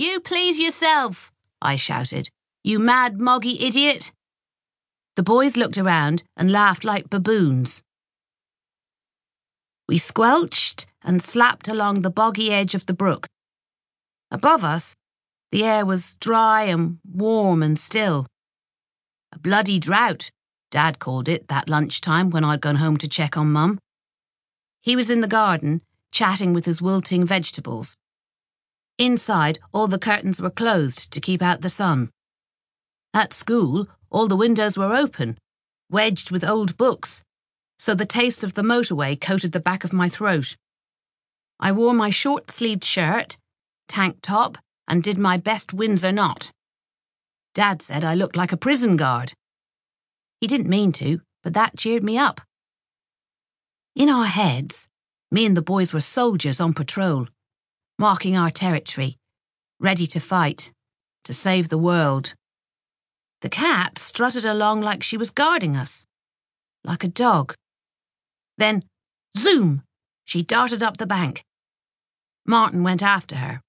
You please yourself, I shouted. You mad moggy idiot. The boys looked around and laughed like baboons. We squelched and slapped along the boggy edge of the brook. Above us, the air was dry and warm and still. A bloody drought, Dad called it that lunchtime when I'd gone home to check on Mum. He was in the garden, chatting with his wilting vegetables. Inside, all the curtains were closed to keep out the sun. At school, all the windows were open, wedged with old books, so the taste of the motorway coated the back of my throat. I wore my short sleeved shirt, tank top, and did my best Windsor knot. Dad said I looked like a prison guard. He didn't mean to, but that cheered me up. In our heads, me and the boys were soldiers on patrol, marking our territory, ready to fight, to save the world. The cat strutted along like she was guarding us, like a dog. Then, zoom, she darted up the bank. Martin went after her.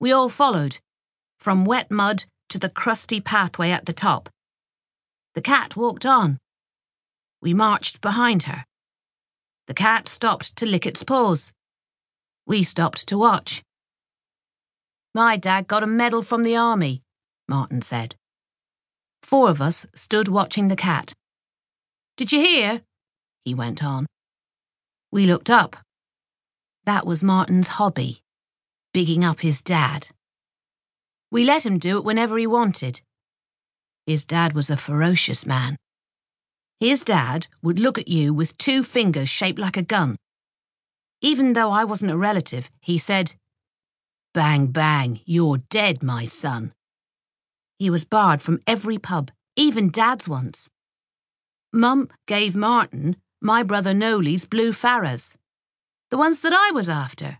We all followed, from wet mud to the crusty pathway at the top. The cat walked on. We marched behind her. The cat stopped to lick its paws. We stopped to watch. My dad got a medal from the army, Martin said. Four of us stood watching the cat. Did you hear? He went on. We looked up. That was Martin's hobby, bigging up his dad. We let him do it whenever he wanted. His dad was a ferocious man. His dad would look at you with two fingers shaped like a gun. Even though I wasn't a relative, he said, Bang, bang, you're dead, my son. He was barred from every pub, even Dad's once. Mum gave Martin my brother Noli's blue Farahs, the ones that I was after,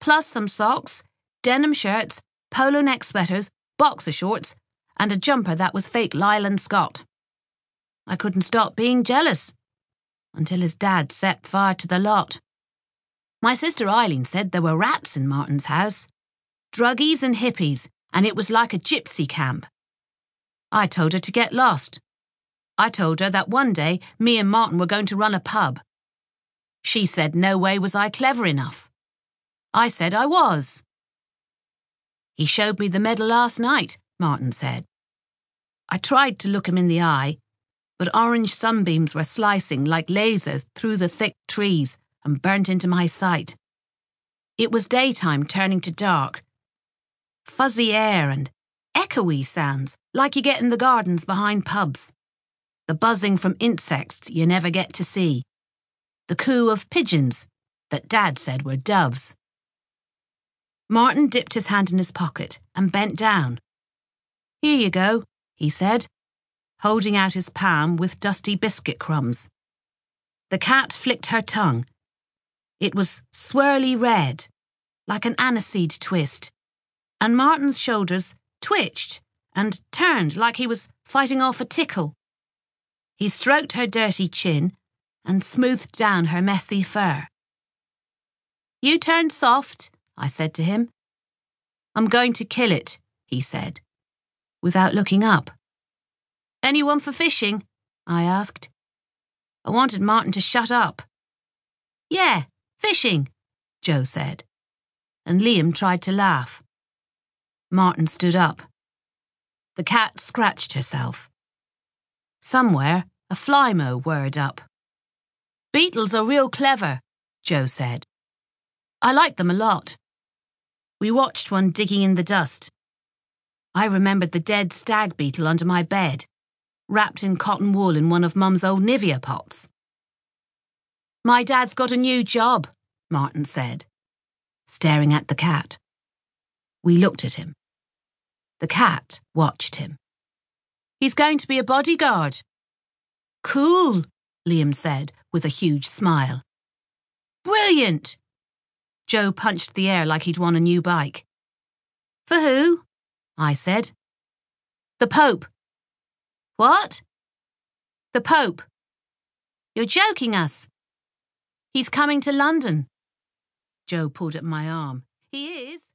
plus some socks, denim shirts, polo neck sweaters, boxer shorts, and a jumper that was fake Lyle and Scott. I couldn't stop being jealous until his dad set fire to the lot. My sister Eileen said there were rats in Martin's house, druggies and hippies, and it was like a gypsy camp. I told her to get lost. I told her that one day me and Martin were going to run a pub. She said no way was I clever enough. I said I was. He showed me the medal last night, Martin said. I tried to look him in the eye, but orange sunbeams were slicing like lasers through the thick trees and burnt into my sight. It was daytime turning to dark. Fuzzy air and echoey sounds like you get in the gardens behind pubs. The buzzing from insects you never get to see. The coo of pigeons that Dad said were doves. Martin dipped his hand in his pocket and bent down. Here you go, he said, holding out his palm with dusty biscuit crumbs. The cat flicked her tongue. It was swirly red, like an aniseed twist, and Martin's shoulders twitched and turned like he was fighting off a tickle. He stroked her dirty chin and smoothed down her messy fur. You turned soft, I said to him. I'm going to kill it, he said, without looking up. Anyone for fishing? I asked. I wanted Martin to shut up. Yeah, fishing, Joe said, and Liam tried to laugh. Martin stood up. The cat scratched herself. Somewhere, a flymo whirred up. Beetles are real clever, Joe said. I like them a lot. We watched one digging in the dust. I remembered the dead stag beetle under my bed, wrapped in cotton wool in one of Mum's old Nivea pots. My dad's got a new job, Martin said, staring at the cat. We looked at him. The cat watched him. He's going to be a bodyguard. Cool, Liam said with a huge smile. Brilliant! Joe punched the air like he'd won a new bike. For who? I said. The Pope. What? The Pope. You're joking us. He's coming to London. Joe pulled at my arm. He is?